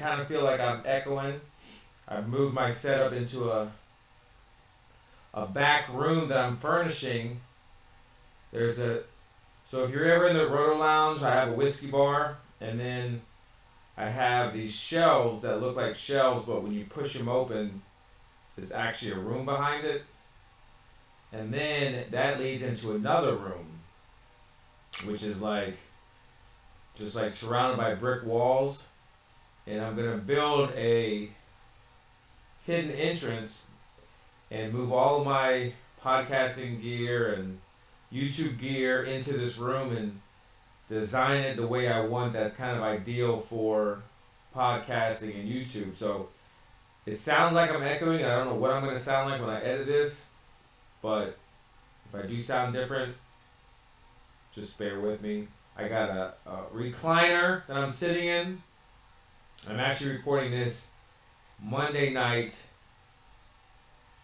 kind of feel like I'm echoing. I've moved my setup into a a back room that I'm furnishing. There's a so if you're ever in the Roto Lounge, I have a whiskey bar, and then I have these shelves that look like shelves, but when you push them open, it's actually a room behind it. And then that leads into another room, which is like just like surrounded by brick walls. And I'm gonna build a hidden entrance and move all of my podcasting gear and YouTube gear into this room and design it the way I want that's kind of ideal for podcasting and YouTube. So it sounds like I'm echoing. I don't know what I'm going to sound like when I edit this, but if I do sound different, just bear with me. I got a, a recliner that I'm sitting in. I'm actually recording this Monday night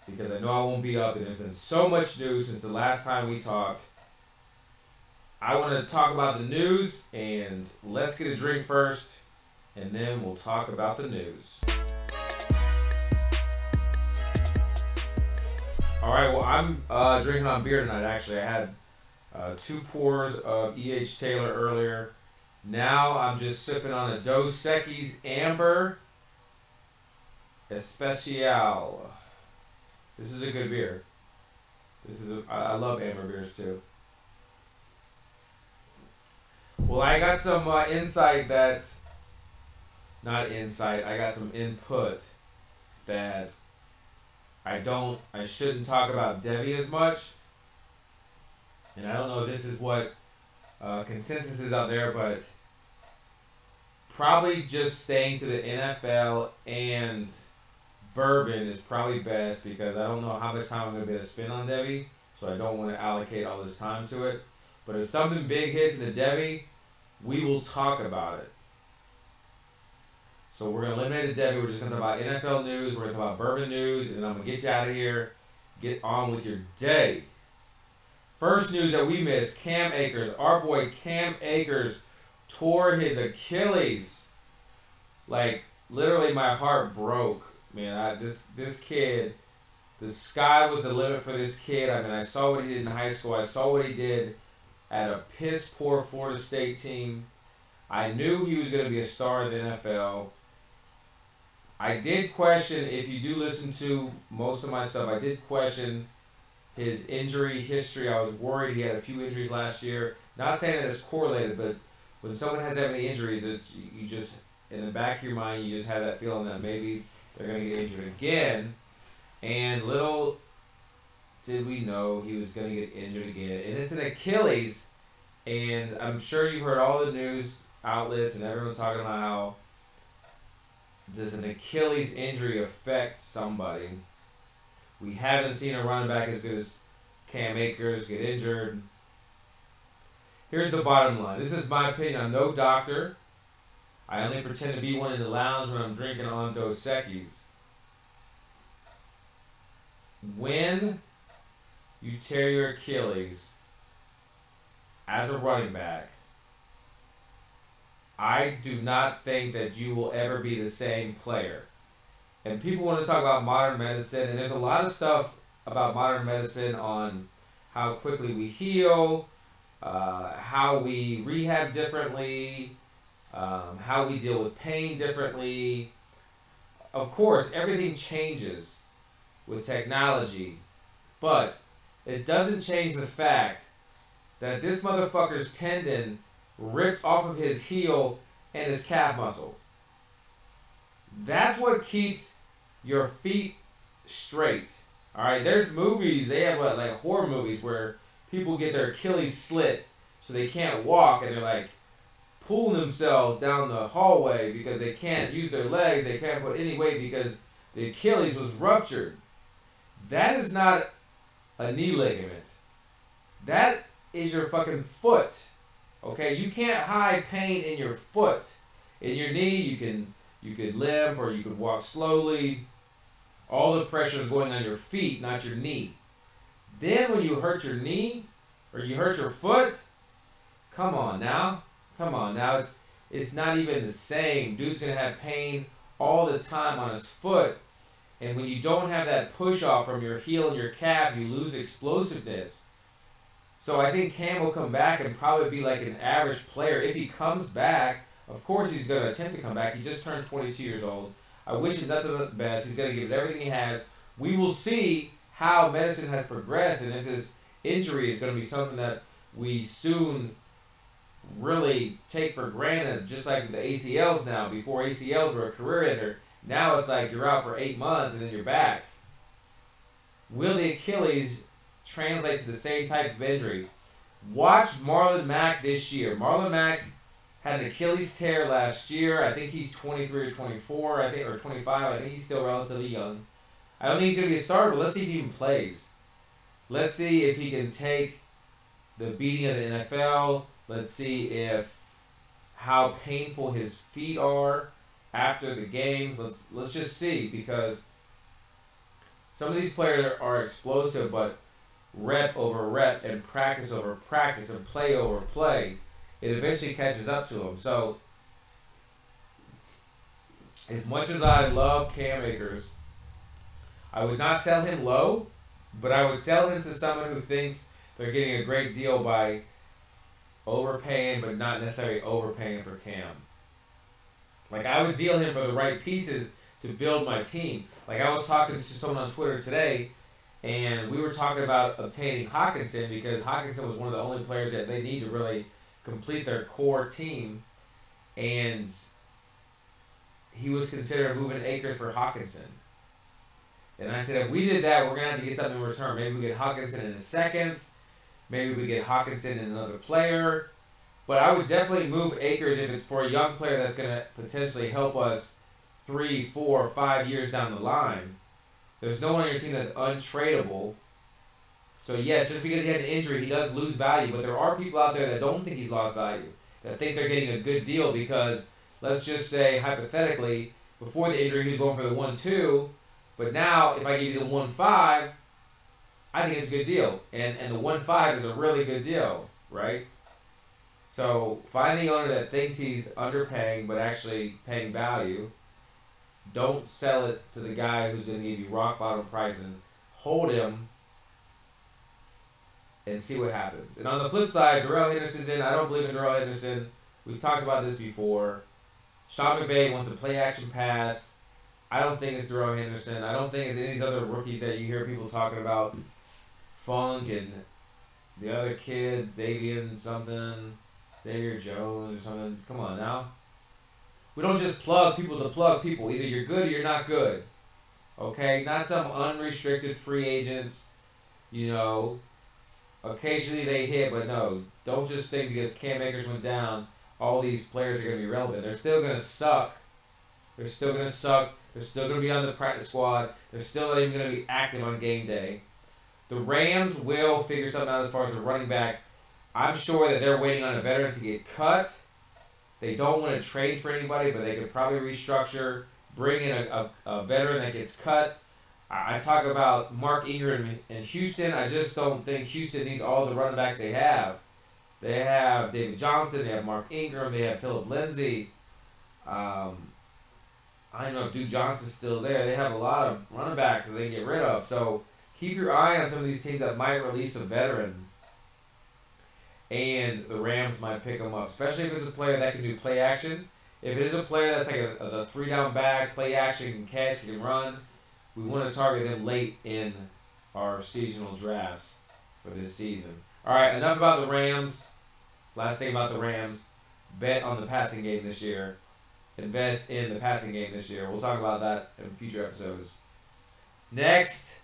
because I know I won't be up, and there's been so much news since the last time we talked. I want to talk about the news, and let's get a drink first, and then we'll talk about the news. All right, well, I'm uh, drinking on beer tonight. Actually, I had uh, two pours of E.H. Taylor earlier. Now I'm just sipping on a Dos Equis Amber Especial. This is a good beer. This is a, I, love amber beers too. Well, I got some uh, insight that, not insight. I got some input that I don't. I shouldn't talk about Debbie as much. And I don't know if this is what uh, consensus is out there, but probably just staying to the NFL and bourbon is probably best because I don't know how much time I'm gonna be able to spend on Debbie, so I don't want to allocate all this time to it. But if something big hits in the Debbie, we will talk about it. So we're gonna eliminate the Debbie. We're just gonna talk about NFL news. We're gonna talk about bourbon news, and I'm gonna get you out of here. Get on with your day. First news that we missed: Cam Akers, our boy Cam Akers, tore his Achilles. Like literally, my heart broke man. I, this this kid, the sky was the limit for this kid. I mean, I saw what he did in high school. I saw what he did at a piss poor Florida State team. I knew he was going to be a star in the NFL. I did question if you do listen to most of my stuff. I did question his injury history. I was worried he had a few injuries last year. Not saying that it's correlated, but when someone has that many injuries, it's, you just in the back of your mind you just have that feeling that maybe they're going to get injured again. And little did we know he was going to get injured again. And it's an Achilles. And I'm sure you've heard all the news outlets and everyone talking about how does an Achilles injury affect somebody? We haven't seen a running back as good as Cam Akers get injured. Here's the bottom line. This is my opinion. I'm no doctor. I only pretend to be one in the lounge when I'm drinking on Dos Equis. When you tear your Achilles as a running back, I do not think that you will ever be the same player. And people want to talk about modern medicine, and there's a lot of stuff about modern medicine on how quickly we heal, uh, how we rehab differently, um, how we deal with pain differently. Of course, everything changes with technology, but it doesn't change the fact that this motherfucker's tendon ripped off of his heel and his calf muscle. That's what keeps your feet straight. All right, there's movies, they have what, like horror movies where people get their Achilles slit so they can't walk and they're like, pulling themselves down the hallway because they can't use their legs, they can't put any weight because the Achilles was ruptured. That is not a knee ligament. That is your fucking foot. Okay, you can't hide pain in your foot. In your knee, you can you could limp or you could walk slowly. All the pressure is going on your feet, not your knee. Then when you hurt your knee or you hurt your foot, Come on now. Come on now. It's it's not even the same. Dude's gonna have pain all the time on his foot. And when you don't have that push off from your heel and your calf, you lose explosiveness. So I think Cam will come back and probably be like an average player. If he comes back, of course he's going to attempt to come back. He just turned 22 years old. I wish him nothing but the best. He's going to give it everything he has. We will see how medicine has progressed and if this injury is going to be something that we soon really take for granted, just like the ACLs now. Before ACLs were a career ender, now it's like you're out for eight months and then you're back. Will the Achilles translate to the same type of injury? Watch Marlon Mack this year. Marlon Mack had an Achilles tear last year. I think he's 23 or 24, I think, or 25. I think he's still relatively young. I don't think he's going to be a starter, but let's see if he even plays. Let's see if he can take the beating of the NFL. Let's see if how painful his feet are after the games. Let's let's just see because some of these players are explosive, but rep over rep and practice over practice and play over play, it eventually catches up to them. So, as much as I love Cam Akers, I would not sell him low, but I would sell him to someone who thinks they're getting a great deal by overpaying, but not necessarily overpaying for Cam. Like I would deal him for the right pieces to build my team. Like I was talking to someone on Twitter today, and we were talking about obtaining Hockenson because Hockenson was one of the only players that they need to really complete their core team, and he was considering moving Akers for Hockenson. And I said, if we did that, we're gonna have to get something in return. Maybe we get Hockenson in a second. Maybe we get Hockenson and another player. But I would definitely move Akers if it's for a young player that's going to potentially help us three, four, five years down the line. There's no one on your team that's untradeable. So yes, just because he had an injury, he does lose value. But there are people out there that don't think he's lost value, that think they're getting a good deal because let's just say hypothetically, before the injury he was going for the one two, but now if I give you the one five, I think it's a good deal. And and the one five is a really good deal, right? So find the owner that thinks he's underpaying but actually paying value. Don't sell it to the guy who's going to give you rock bottom prices. Hold him and see what happens. And on the flip side, Darrell Henderson's in. I don't believe in Darrell Henderson. We've talked about this before. Sean McVay wants a play action pass. I don't think it's Darrell Henderson. I don't think it's any of these other rookies that you hear people talking about. Funk and the other kid, Xavier something. Xavier Jones or something. Come on now. We don't just plug people to plug people. Either you're good or you're not good. Okay? Not some unrestricted free agents. You know, occasionally they hit, but no. Don't just think because Cam Akers went down, all these players are going to be relevant. They're still going to suck. They're still going to suck. They're still going to be on the practice squad. They're still not even going to be active on game day. The Rams will figure something out as far as the running back I'm sure that they're waiting on a veteran to get cut. They don't want to trade for anybody, but they could probably restructure, bring in a, a, a veteran that gets cut. I, I talk about Mark Ingram in Houston. I just don't think Houston needs all the running backs they have. They have David Johnson, they have Mark Ingram, they have Phillip Lindsay. Um, I don't know if Duke Johnson's still there. They have a lot of running backs that they get rid of. So keep your eye on some of these teams that might release a veteran and the Rams might pick them up, especially if it's a player that can do play action. If it is a player that's like a, a, three down back, play action, can catch, can run, we want to target them late in our seasonal drafts for this season. All right, enough about the Rams. Last thing about the Rams bet on the passing game this year. Invest in the passing game this year. We'll talk about that in future episodes. Next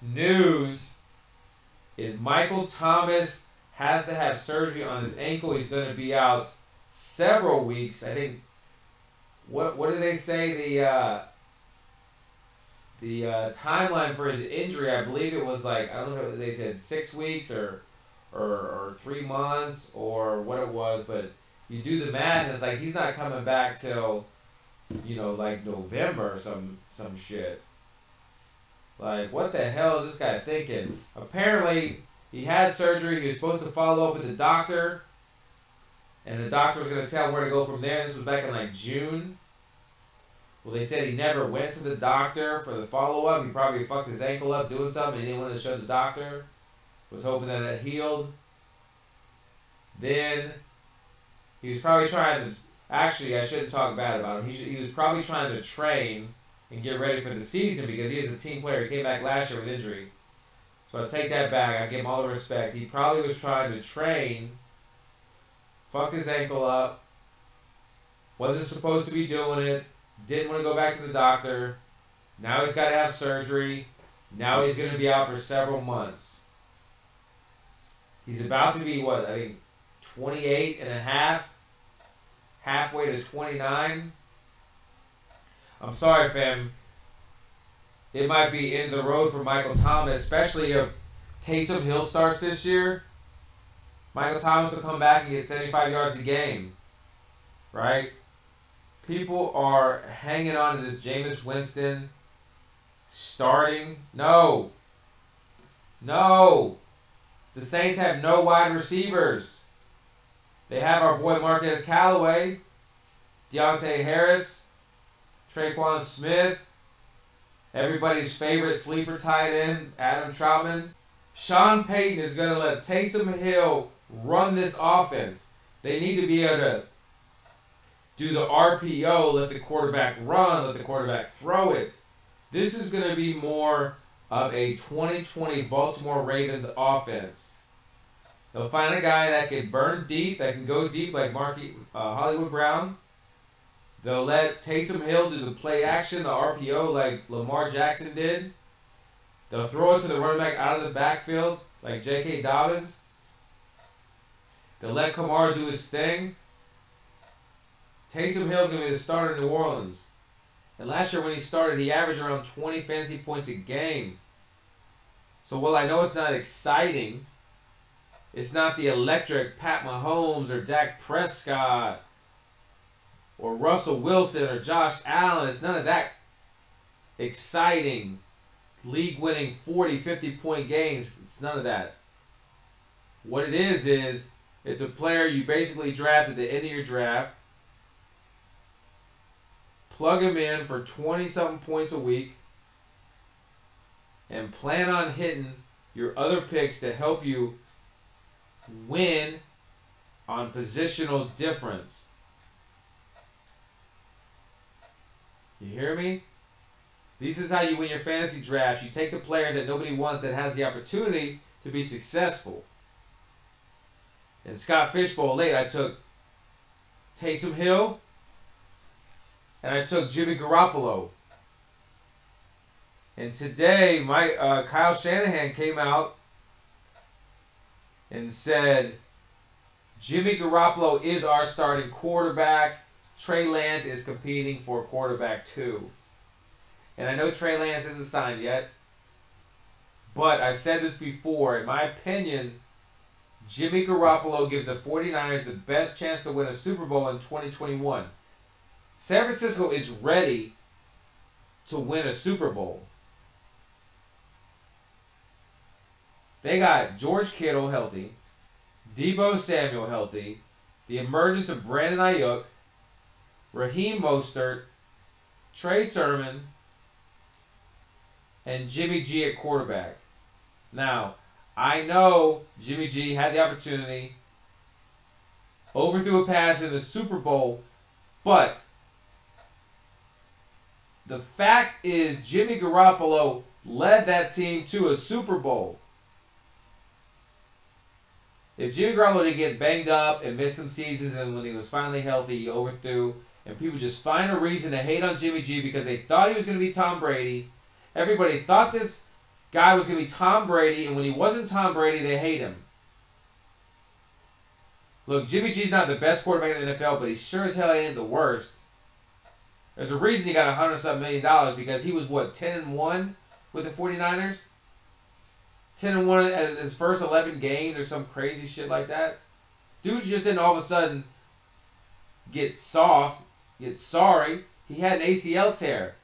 news is Michael Thomas has to have surgery on his ankle. He's going to be out several weeks. I think. What what did they say the uh, the uh, timeline for his injury? I believe it was like I don't know. They said six weeks or or, or three months or what it was, but you do the math and it's like he's not coming back till you know like November or some some shit. Like what the hell is this guy thinking? Apparently he had surgery. He was supposed to follow up with the doctor and the doctor was to tell where to go from there. This was back in like June. Well, they said he never went to the doctor for the follow up. He probably fucked his ankle up doing something. And he didn't want to show the doctor. Was hoping that it healed. Then he was probably trying to. Actually, I shouldn't talk bad about him. He, should, he was probably trying to train and get ready for the season because he is a team player. He came back last year with injury. So I take that back. I give him all the respect. He probably was trying to train, fucked his ankle up, wasn't supposed to be doing it, didn't want to go back to the doctor. Now he's got to have surgery. Now he's going to be out for several months. He's about to be, what, I think 28 and a half, halfway to 29. I'm sorry, fam. It might be in the road for Michael Thomas, especially if Taysom Hill starts this year. Michael Thomas will come back and get 75 yards a game. Right? People are hanging on to this Jameis Winston starting. No. No. The Saints have no wide receivers. They have our boy Marquez Callaway, Deonte Harris, Tre'Quan Smith, everybody's favorite sleeper tight end, Adam Trautman. Sean Payton is going to let Taysom Hill run this offense. They need to be able to do the RPO, let the quarterback run, let the quarterback throw it. This is going to be more of a 2020 Baltimore Ravens offense. They'll find a guy that can burn deep, that can go deep like Marky uh, Hollywood Brown. They'll let Taysom Hill do the play action, the RPO, like Lamar Jackson did. They'll throw it to the running back out of the backfield, like J.K. Dobbins. They'll let Kamara do his thing. Taysom Hill's going to be the starter in New Orleans. And last year when he started, he averaged around 20 fantasy points a game. So while I know it's not exciting, it's not the electric Pat Mahomes or Dak Prescott or Russell Wilson or Josh Allen. It's none of that exciting, league winning 40, 50 point games. It's none of that. What it is, is it's a player you basically draft at the end of your draft plug him in for 20 something points a week, and plan on hitting your other picks to help you win on positional difference. You hear me? This is how you win your fantasy drafts. You take the players that nobody wants that has the opportunity to be successful. And Scott Fish Bowl late, I took Taysom Hill, and I took Jimmy Garoppolo. And today, my uh, Kyle Shanahan came out and said, Jimmy Garoppolo is our starting quarterback. Trey Lance is competing for quarterback two. And I know Trey Lance isn't signed yet. But I've said this before. In my opinion, Jimmy Garoppolo gives the 49ers the best chance to win a Super Bowl in 2021. San Francisco is ready to win a Super Bowl. They got George Kittle healthy, Deebo Samuel healthy, the emergence of Brandon Aiyuk, Raheem Mostert, Trey Sermon, and Jimmy G at quarterback. Now, I know Jimmy G had the opportunity, overthrew a pass in the Super Bowl, but the fact is, Jimmy Garoppolo led that team to a Super Bowl. If Jimmy Garoppolo didn't get banged up and miss some seasons, and when he was finally healthy, he overthrew, and people just find a reason to hate on Jimmy G because they thought he was going to be Tom Brady. Everybody thought this guy was going to be Tom Brady, and when he wasn't Tom Brady, they hate him. Look, Jimmy G's not the best quarterback in the NFL, but he sure as hell ain't the worst. There's a reason he got a hundred something million dollars because he was what ten and one with the 49ers. Ten and one at his first eleven games or some crazy shit like that. Dude just didn't all of a sudden get soft, get sorry. He had an ACL tear.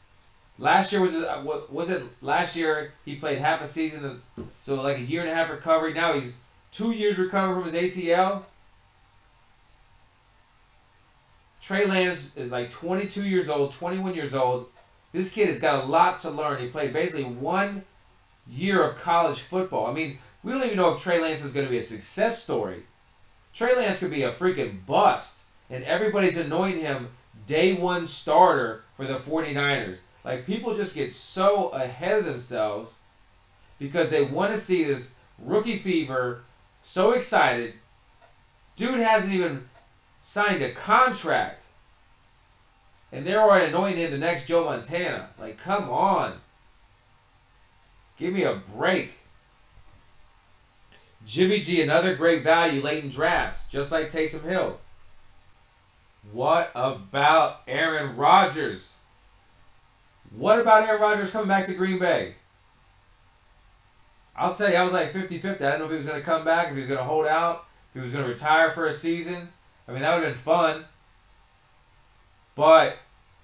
Last year was uh, was it? Last year he played half a season, so like a year and a half recovery. Now he's two years recovered from his ACL. Trey Lance is like 22 years old, 21 years old. This kid has got a lot to learn. He played basically one year of college football. I mean, we don't even know if Trey Lance is going to be a success story. Trey Lance could be a freaking bust, and everybody's anointing him day one starter for the 49ers. Like, people just get so ahead of themselves because they want to see this rookie fever, so excited. Dude hasn't even signed a contract. And they're already anointing him the next Joe Montana. Like, come on. Give me a break. Jimmy G, another great value late in drafts, just like Taysom Hill. What about Aaron Rodgers? What about Aaron Rodgers coming back to Green Bay? I'll tell you, I was like 50 50. I didn't know if he was going to come back, if he was going to hold out, if he was going to retire for a season. I mean, that would have been fun. But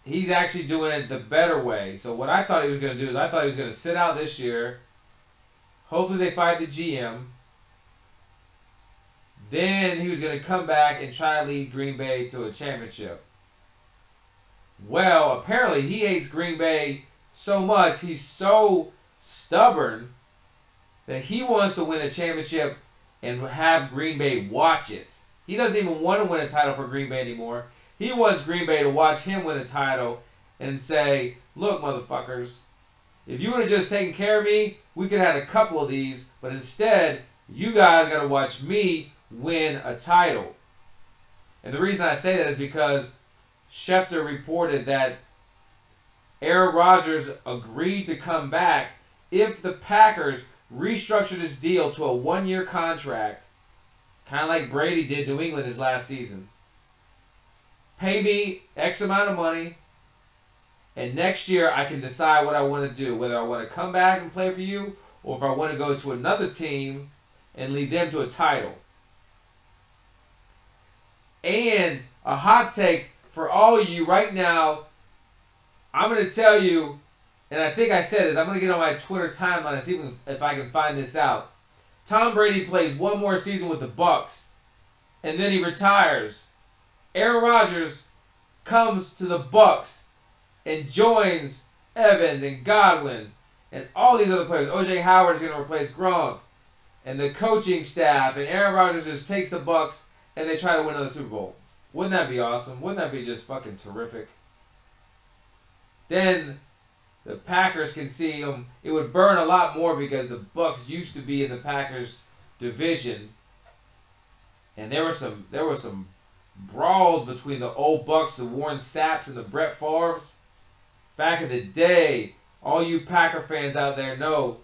he's actually doing it the better way. So, what I thought he was going to do is I thought he was going to sit out this year. Hopefully, they fight the GM. Then he was going to come back and try to lead Green Bay to a championship. Well, apparently he hates Green Bay so much, he's so stubborn that he wants to win a championship and have Green Bay watch it. He doesn't even want to win a title for Green Bay anymore. He wants Green Bay to watch him win a title and say, look, motherfuckers, if you would have just taken care of me, we could have had a couple of these, but instead, you guys got to watch me win a title. And the reason I say that is because Schefter reported that Aaron Rodgers agreed to come back if the Packers restructured his deal to a one year contract, kind of like Brady did New England his last season. Pay me X amount of money, and next year I can decide what I want to do whether I want to come back and play for you or if I want to go to another team and lead them to a title. And a hot take for all of you right now, I'm going to tell you, and I think I said this, I'm going to get on my Twitter timeline and see if I can find this out. Tom Brady plays one more season with the Bucs, and then he retires. Aaron Rodgers comes to the Bucs and joins Evans and Godwin and all these other players. OJ Howard is going to replace Gronk and the coaching staff, and Aaron Rodgers just takes the Bucs and they try to win another Super Bowl. Wouldn't that be awesome? Wouldn't that be just fucking terrific? Then the Packers can see them. It would burn a lot more because the Bucs used to be in the Packers division, and there were some there were some brawls between the old Bucs, the Warren Sapps, and the Brett Favres. Back in the day, all you Packer fans out there know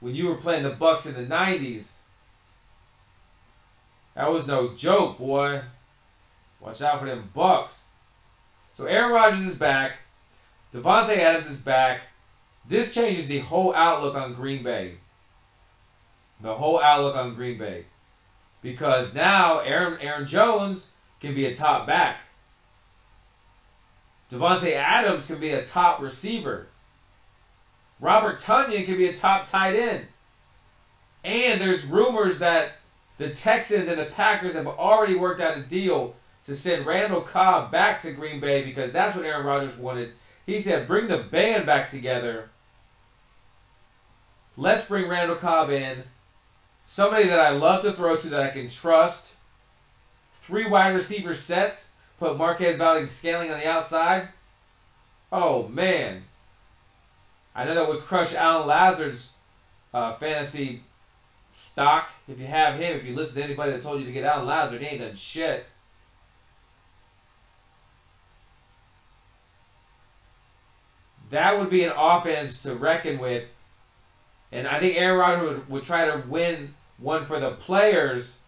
when you were playing the Bucs in the '90s that was no joke, boy. Watch out for them Bucs. So Aaron Rodgers is back. Davante Adams is back. This changes the whole outlook on Green Bay. The whole outlook on Green Bay. Because now Aaron Aaron Jones can be a top back. Davante Adams can be a top receiver. Robert Tonyan can be a top tight end. And there's rumors that the Texans and the Packers have already worked out a deal to send Randall Cobb back to Green Bay because that's what Aaron Rodgers wanted. He said, bring the band back together. Let's bring Randall Cobb in. Somebody that I love to throw to that I can trust. Three wide receiver sets. Put Marquez Valdes-Scantling on the outside. Oh, man. I know that would crush Allen Lazard's uh, fantasy stock. If you have him, if you listen to anybody that told you to get Allen Lazard, he ain't done shit. That would be an offense to reckon with. And I think Aaron Rodgers would, would try to win one for the players,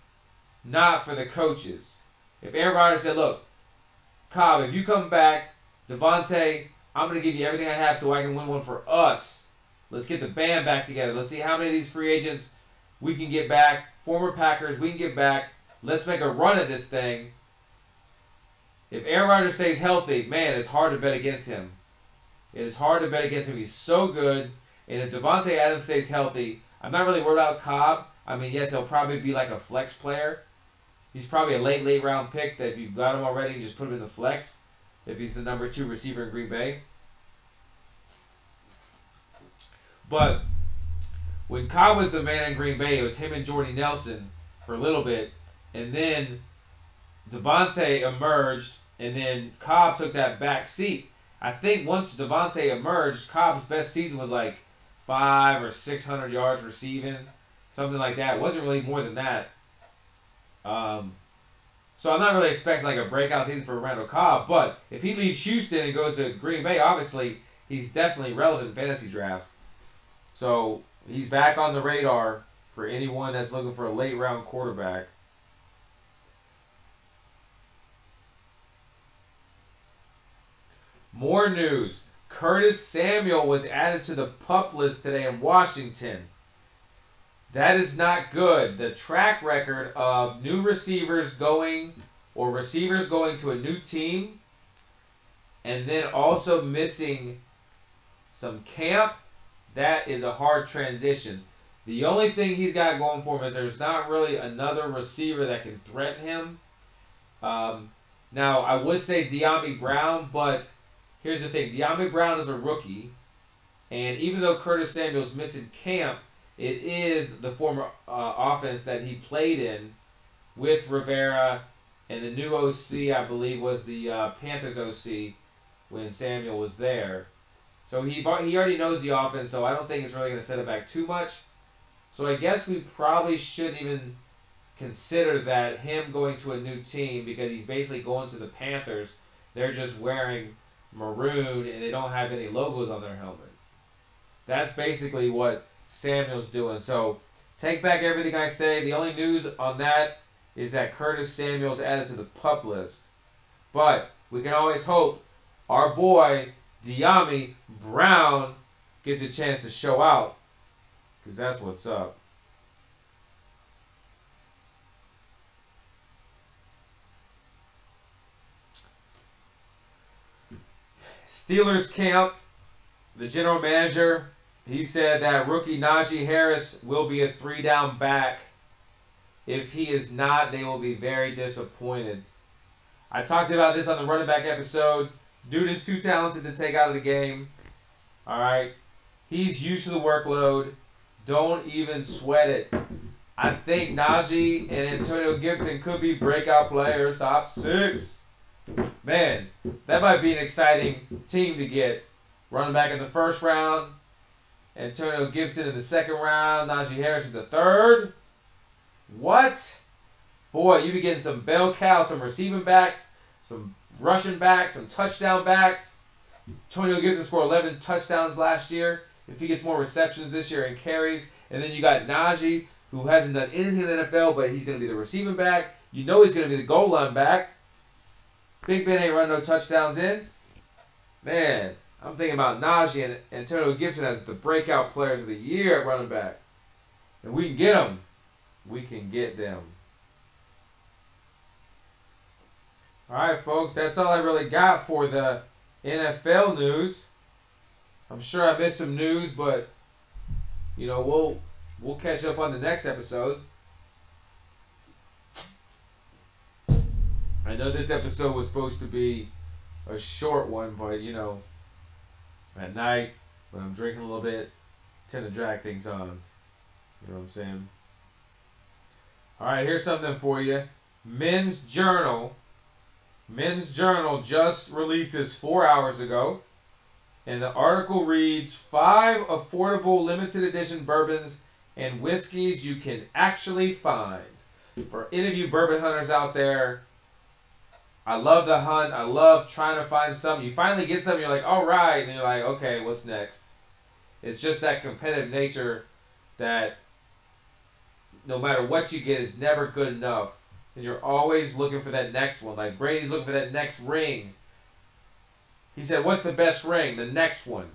not for the coaches. If Aaron Rodgers said, look, Cobb, if you come back, Davante, I'm going to give you everything I have so I can win one for us. Let's get the band back together. Let's see how many of these free agents we can get back. Former Packers, we can get back. Let's make a run at this thing. If Aaron Rodgers stays healthy, man, it's hard to bet against him. It is hard to bet against him. He's so good. And if Davante Adams stays healthy, I'm not really worried about Cobb. I mean, yes, he'll probably be like a flex player. He's probably a late, late round pick that if you've got him already, just put him in the flex if he's the number two receiver in Green Bay. But when Cobb was the man in Green Bay, it was him and Jordy Nelson for a little bit. And then Davante emerged, and then Cobb took that back seat. I think once Davante emerged, Cobb's best season was like five or six hundred yards receiving, something like that. It wasn't really more than that. Um, so I'm not really expecting like a breakout season for Randall Cobb, but if he leaves Houston and goes to Green Bay, obviously he's definitely relevant in fantasy drafts. So he's back on the radar for anyone that's looking for a late round quarterback. More news. Curtis Samuel was added to the pup list today in Washington. That is not good. The track record of new receivers going or receivers going to a new team and then also missing some camp, that is a hard transition. The only thing he's got going for him is there's not really another receiver that can threaten him. Um, now, I would say Dyami Brown, but here's the thing Dyami Brown is a rookie. And even though Curtis Samuel's missing camp, it is the former uh, offense that he played in with Rivera, and the new OC, I believe, was the uh, Panthers OC when Samuel was there. So he he already knows the offense, so I don't think it's really going to set it back too much. So I guess we probably shouldn't even consider that him going to a new team because he's basically going to the Panthers. They're just wearing maroon and they don't have any logos on their helmet. That's basically what Samuel's doing. So take back everything I say. The only news on that is that Curtis Samuel's added to the pup list. But we can always hope our boy Dyami Brown gets a chance to show out. Because that's what's up. Steelers camp, the general manager he said that rookie Najee Harris will be a three down back. If he is not, they will be very disappointed. I talked about this on the running back episode. Dude is too talented to take out of the game. All right. He's used to the workload. Don't even sweat it. I think Najee and Antonio Gibson could be breakout players, top six. Man, that might be an exciting team to get. Running back in the first round, Antonio Gibson in the second round, Najee Harris in the third. What? Boy, you be getting some bell cows, some receiving backs, some rushing backs, some touchdown backs. Antonio Gibson scored 11 touchdowns last year. If he gets more receptions this year and carries, and then you got Najee, who hasn't done anything in the NFL, but he's going to be the receiving back. You know he's going to be the goal line back. Big Ben ain't run no touchdowns in. Man, I'm thinking about Najee and Antonio Gibson as the breakout players of the year at running back. And we can get them. We can get them. All right, folks, that's all I really got for the NFL news. I'm sure I missed some news, but you know, we'll we'll catch up on the next episode. I know this episode was supposed to be a short one, but you know, at night when I'm drinking a little bit, tend to drag things on. You know what I'm saying? All right, here's something for you. Men's Journal. Men's Journal just released this four hours ago. And the article reads Five affordable limited edition bourbons and whiskeys you can actually find. For any of you bourbon hunters out there, I love the hunt. I love trying to find something. You finally get something, you're like, all right. And you're like, okay, what's next? It's just that competitive nature that no matter what you get is never good enough. And you're always looking for that next one. Like Brady's looking for that next ring. He said, What's the best ring? The next one.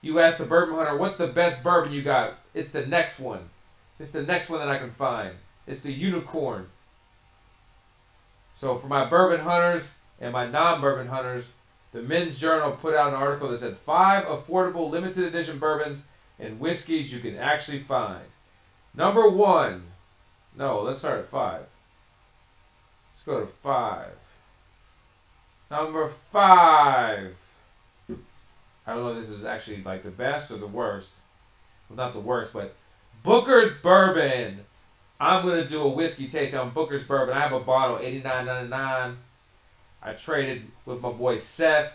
You ask the bourbon hunter, What's the best bourbon you got? It's the next one. It's the next one that I can find. It's the unicorn. So for my bourbon hunters and my non-bourbon hunters, the Men's Journal put out an article that said five affordable limited edition bourbons and whiskeys you can actually find. Number one. No, let's start at five. Let's go to five. Number five. I don't know if this is actually like the best or the worst. Well, not the worst, but Booker's Bourbon. I'm gonna do a whiskey tasting on Booker's Bourbon. I have a bottle, eighty nine ninety nine. I traded with my boy Seth,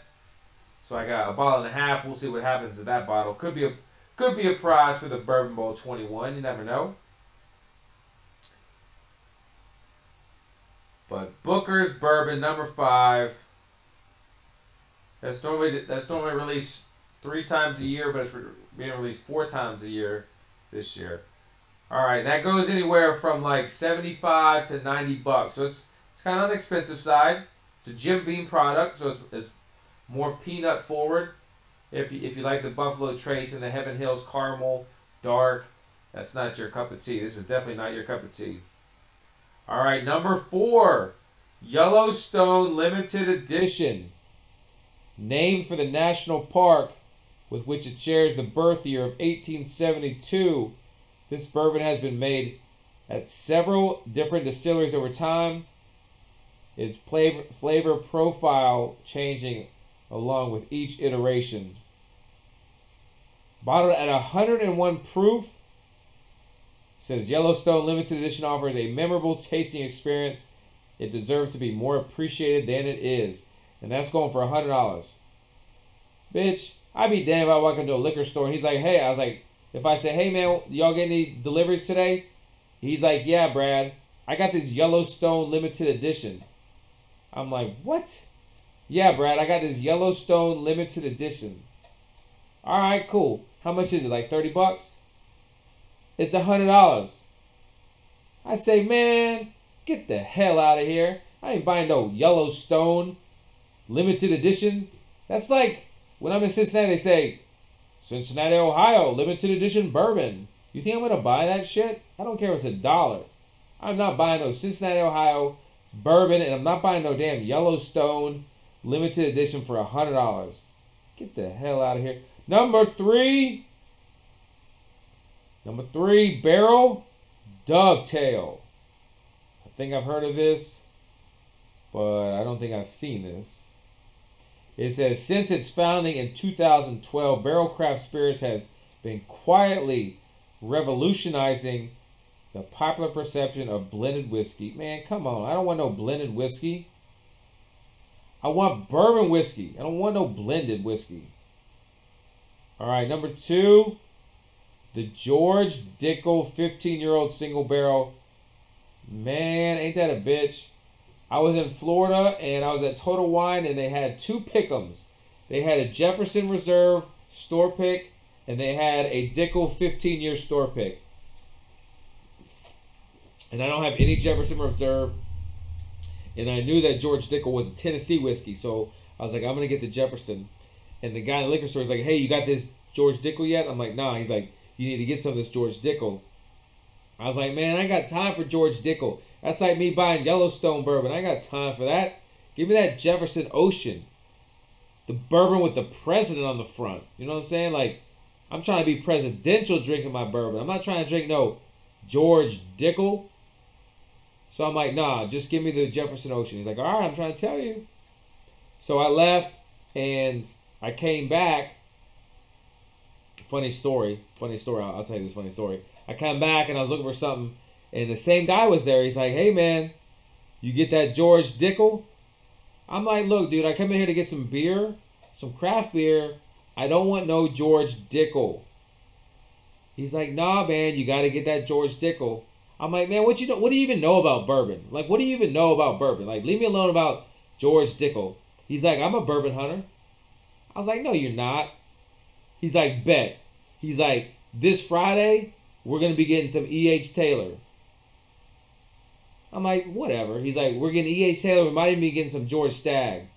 so I got a bottle and a half. We'll see what happens to that bottle. Could be a could be a prize for the Bourbon Bowl 21. You never know. But Booker's Bourbon number five. That's normally that's normally released three times a year, but it's being released four times a year this year. All right, that goes anywhere from like seventy-five to ninety bucks, so it's it's kind of on the expensive side. It's a Jim Beam product, so it's, it's more peanut forward. If you, if you like the Buffalo Trace and the Heaven Hills Caramel Dark, that's not your cup of tea. This is definitely not your cup of tea. All right, number four, Yellowstone Limited Edition. Named for the national park with which it shares the birth year of 1872, this bourbon has been made at several different distilleries over time. Its flavor, flavor profile changing along with each iteration. Bottled at 101 proof, says Yellowstone Limited Edition offers a memorable tasting experience. It deserves to be more appreciated than it is. And that's going for $100. Bitch, I'd be damned if I walk into a liquor store and he's like, hey, I was like, if I say, hey man, y'all get any deliveries today? He's like, yeah, Brad, I got this Yellowstone limited edition. I'm like, what? Yeah, Brad, I got this Yellowstone limited edition. All right, cool. How much is it? Like 30 bucks? It's a hundred dollars. I say, man, get the hell out of here. I ain't buying no Yellowstone limited edition. That's like when I'm in Cincinnati, they say, Cincinnati, Ohio, limited edition bourbon. You think I'm gonna buy that shit? I don't care if it's a dollar. I'm not buying no Cincinnati, Ohio bourbon, and I'm not buying no damn Yellowstone limited edition for a hundred dollars. Get the hell out of here. Number three. Number three, barrel dovetail. I think I've heard of this, but I don't think I've seen this. It says since its founding in 2012, Barrel Craft Spirits has been quietly revolutionizing the popular perception of blended whiskey. Man, come on. I don't want no blended whiskey. I want bourbon whiskey. I don't want no blended whiskey. All right, number two, the George Dickel 15 year old single barrel. Man, ain't that a bitch? I was in Florida and I was at Total Wine and they had two pickums. They had a Jefferson Reserve store pick and they had a Dickel 15 year store pick. And I don't have any Jefferson Reserve. And I knew that George Dickel was a Tennessee whiskey. So I was like, I'm going to get the Jefferson. And the guy in the liquor store is like, hey, you got this George Dickel yet? I'm like, nah. He's like, you need to get some of this George Dickel. I was like, man, I got time for George Dickel. That's like me buying Yellowstone bourbon. I got time for that. Give me that Jefferson Ocean. The bourbon with the president on the front. You know what I'm saying? Like, I'm trying to be presidential drinking my bourbon. I'm not trying to drink no George Dickel. So I'm like, nah, just give me the Jefferson Ocean. He's like, all right, I'm trying to tell you. So I left and I came back. Funny story. Funny story. I'll, I'll tell you this funny story. I came back and I was looking for something and the same guy was there. He's like, hey, man, you get that George Dickel? I'm like, look, dude, I come in here to get some beer, some craft beer. I don't want no George Dickel. He's like, nah, man, you got to get that George Dickel. I'm like, man, what you know? What do you even know about bourbon? Like, what do you even know about bourbon? Like, leave me alone about George Dickel. He's like, I'm a bourbon hunter. I was like, no, you're not. He's like, bet. He's like, this Friday, we're gonna be getting some E.H. Taylor. I'm like, whatever. He's like, we're getting E.H. Taylor. We might even be getting some George Stagg.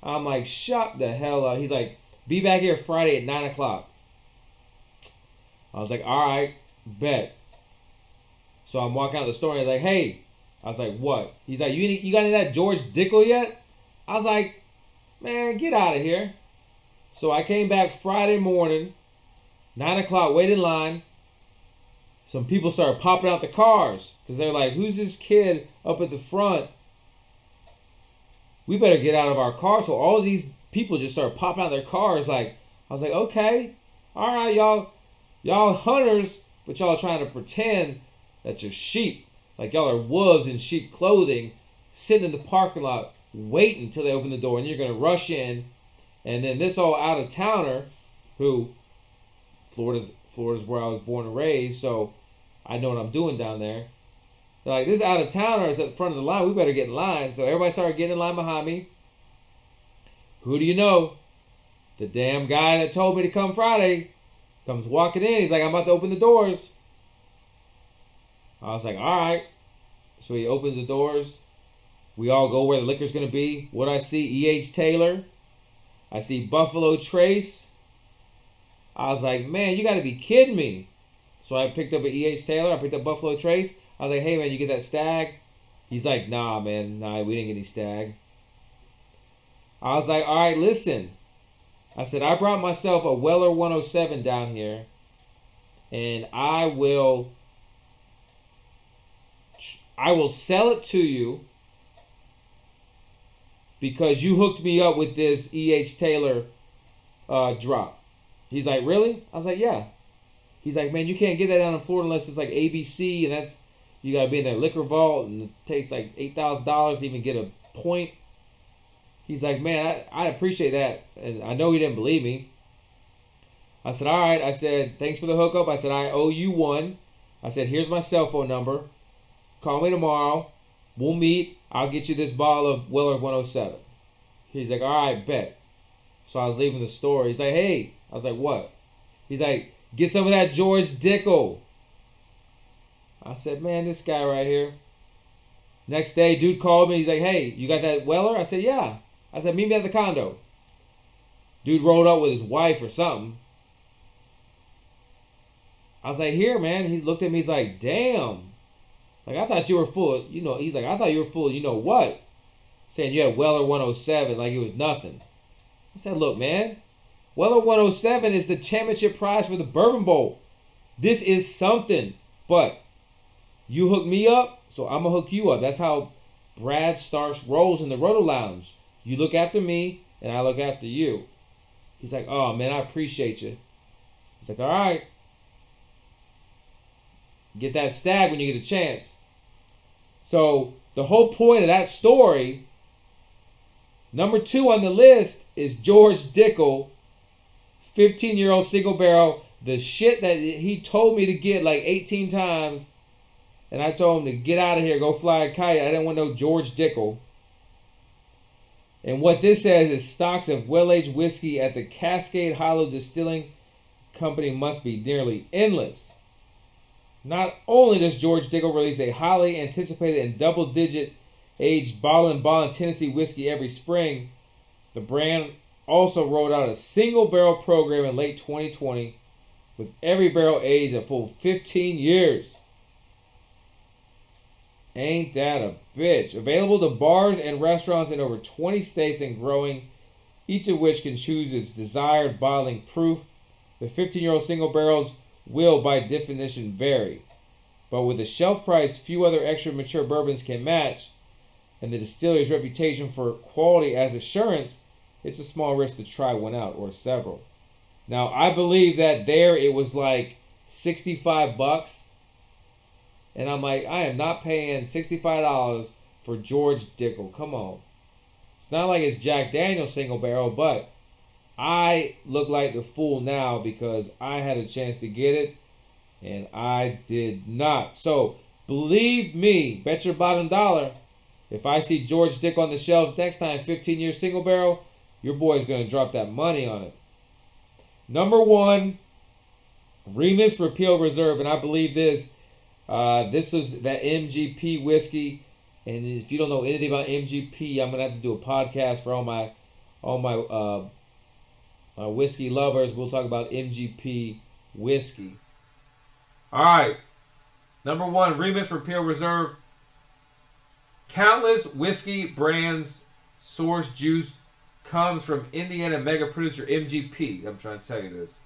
I'm like, shut the hell up. He's like, be back here Friday at 9 o'clock. I was like, all right, bet. So I'm walking out of the store and he's like, hey. I was like, what? He's like, you, you got any of that George Dickel yet? I was like, man, get out of here. So I came back Friday morning, 9 o'clock, wait in line some people started popping out the cars because they're like, who's this kid up at the front we better get out of our car. So all these people just started popping out their cars. Like I was like, okay, all right, y'all, y'all hunters, but y'all trying to pretend that you're sheep. Like y'all are wolves in sheep clothing, sitting in the parking lot waiting till they open the door, and you're gonna rush in, and then this all out of towner, who Florida's Florida's where I was born and raised, so I know what I'm doing down there. They're like this out of towner is at the front of the line. We better get in line. So everybody started getting in line behind me. Who do you know? The damn guy that told me to come Friday comes walking in. He's like, I'm about to open the doors. I was like, all right. So he opens the doors. We all go where the liquor's going to be. What I see, E.H. Taylor. I see Buffalo Trace. I was like, man, you got to be kidding me. So I picked up an E.H. Taylor. I picked up Buffalo Trace. I was like, hey, man, you get that Stagg? He's like, nah, man. Nah, we didn't get any Stagg. I was like, all right, listen. I said, I brought myself a Weller 107 down here. And I will I will sell it to you because you hooked me up with this E.H. Taylor uh, drop. He's like, really? I was like, yeah. He's like, man, you can't get that down in Florida unless it's like ABC, and that's you gotta be in that liquor vault, and it takes like eight thousand dollars to even get a point. He's like, man, I, I appreciate that, and I know he didn't believe me. I said, all right. I said, thanks for the hookup. I said, I owe you one. I said, here's my cell phone number. Call me tomorrow. We'll meet. I'll get you this bottle of Weller 107. He's like, all right, bet. So I was leaving the store. He's like, hey. I was like, what? He's like, get some of that George Dickel. I said, man, this guy right here. Next day, dude called me. He's like, hey, you got that Weller? I said, yeah. I said, meet me at the condo. Dude rolled up with his wife or something. I was like, here, man. He looked at me. He's like, damn. Like I thought you were full. You know, he's like I thought you were full. You know what? Saying you had Weller 107 like it was nothing. I said, look, man, Weller 107 is the championship prize for the Bourbon Bowl. This is something. But you hook me up, so I'm gonna hook you up. That's how Brad Starks rolls in the Roto Lounge. You look after me, and I look after you. He's like, oh man, I appreciate you. He's like, all right. Get that Stagg when you get a chance. So the whole point of that story, number two on the list is George Dickel, 15 year old single barrel. The shit that he told me to get like 18 times, and I told him to get out of here, go fly a kite. I didn't want no George Dickel. And what this says is stocks of well aged whiskey at the Cascade Hollow Distilling Company must be nearly endless. Not only does George Dickel release a highly anticipated and double digit aged bottled in bond Tennessee whiskey every spring, the brand also rolled out a single barrel program in late 2020 with every barrel aged a full 15 years. Ain't that a bitch? Available to bars and restaurants in over 20 states and growing, each of which can choose its desired bottling proof. The 15 year old single barrels will, by definition, vary. But with a shelf price few other extra mature bourbons can match, and the distillery's reputation for quality as assurance, it's a small risk to try one out or several. Now, I believe that there it was like 65 bucks. And I'm like, I am not paying $65 for George Dickel. Come on. It's not like it's Jack Daniel single barrel, but I look like the fool now because I had a chance to get it and I did not. So believe me, bet your bottom dollar. If I see George Dickel on the shelves next time, 15 year single barrel, your boy's going to drop that money on it. Number one, Remus Repeal Reserve, and I believe this. Uh, this is that MGP whiskey, and if you don't know anything about MGP, I'm gonna have to do a podcast for all my, all my uh, uh, whiskey lovers, we'll talk about MGP whiskey. All right. Number one, Remus Repeal Reserve. Countless whiskey brands source juice comes from Indiana mega producer MGP. I'm trying to tell you this.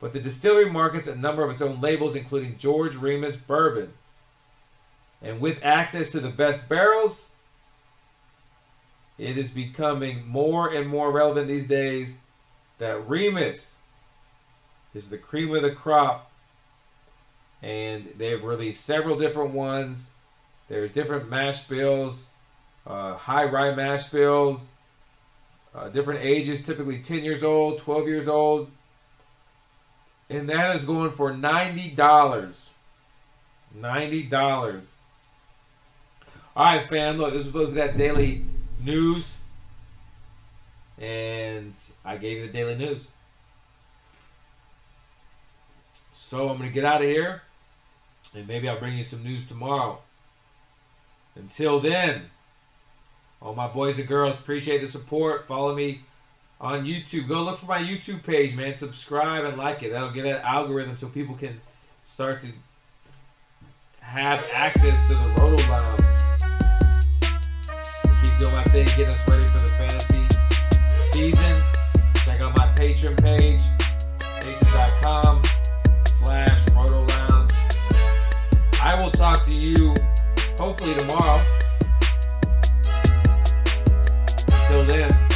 But the distillery markets a number of its own labels, including George Remus Bourbon. And with access to the best barrels, it is becoming more and more relevant these days that Remus is the cream of the crop. And they've released several different ones. There's different mash bills, uh, high rye mash bills, uh, different ages, typically 10 years old, 12 years old. And that is going for $90. $90. All right, fam. Look, this was that daily news. And I gave you the daily news. So I'm going to get out of here. And maybe I'll bring you some news tomorrow. Until then, all my boys and girls, appreciate the support. Follow me on YouTube. Go look for my YouTube page, man. Subscribe and like it. That'll get that algorithm so people can start to have access to the Roto Lounge. Keep doing my thing, getting us ready for the fantasy season. Check out my Patreon page, patreon.com slash Roto Lounge. I will talk to you hopefully tomorrow. Until then.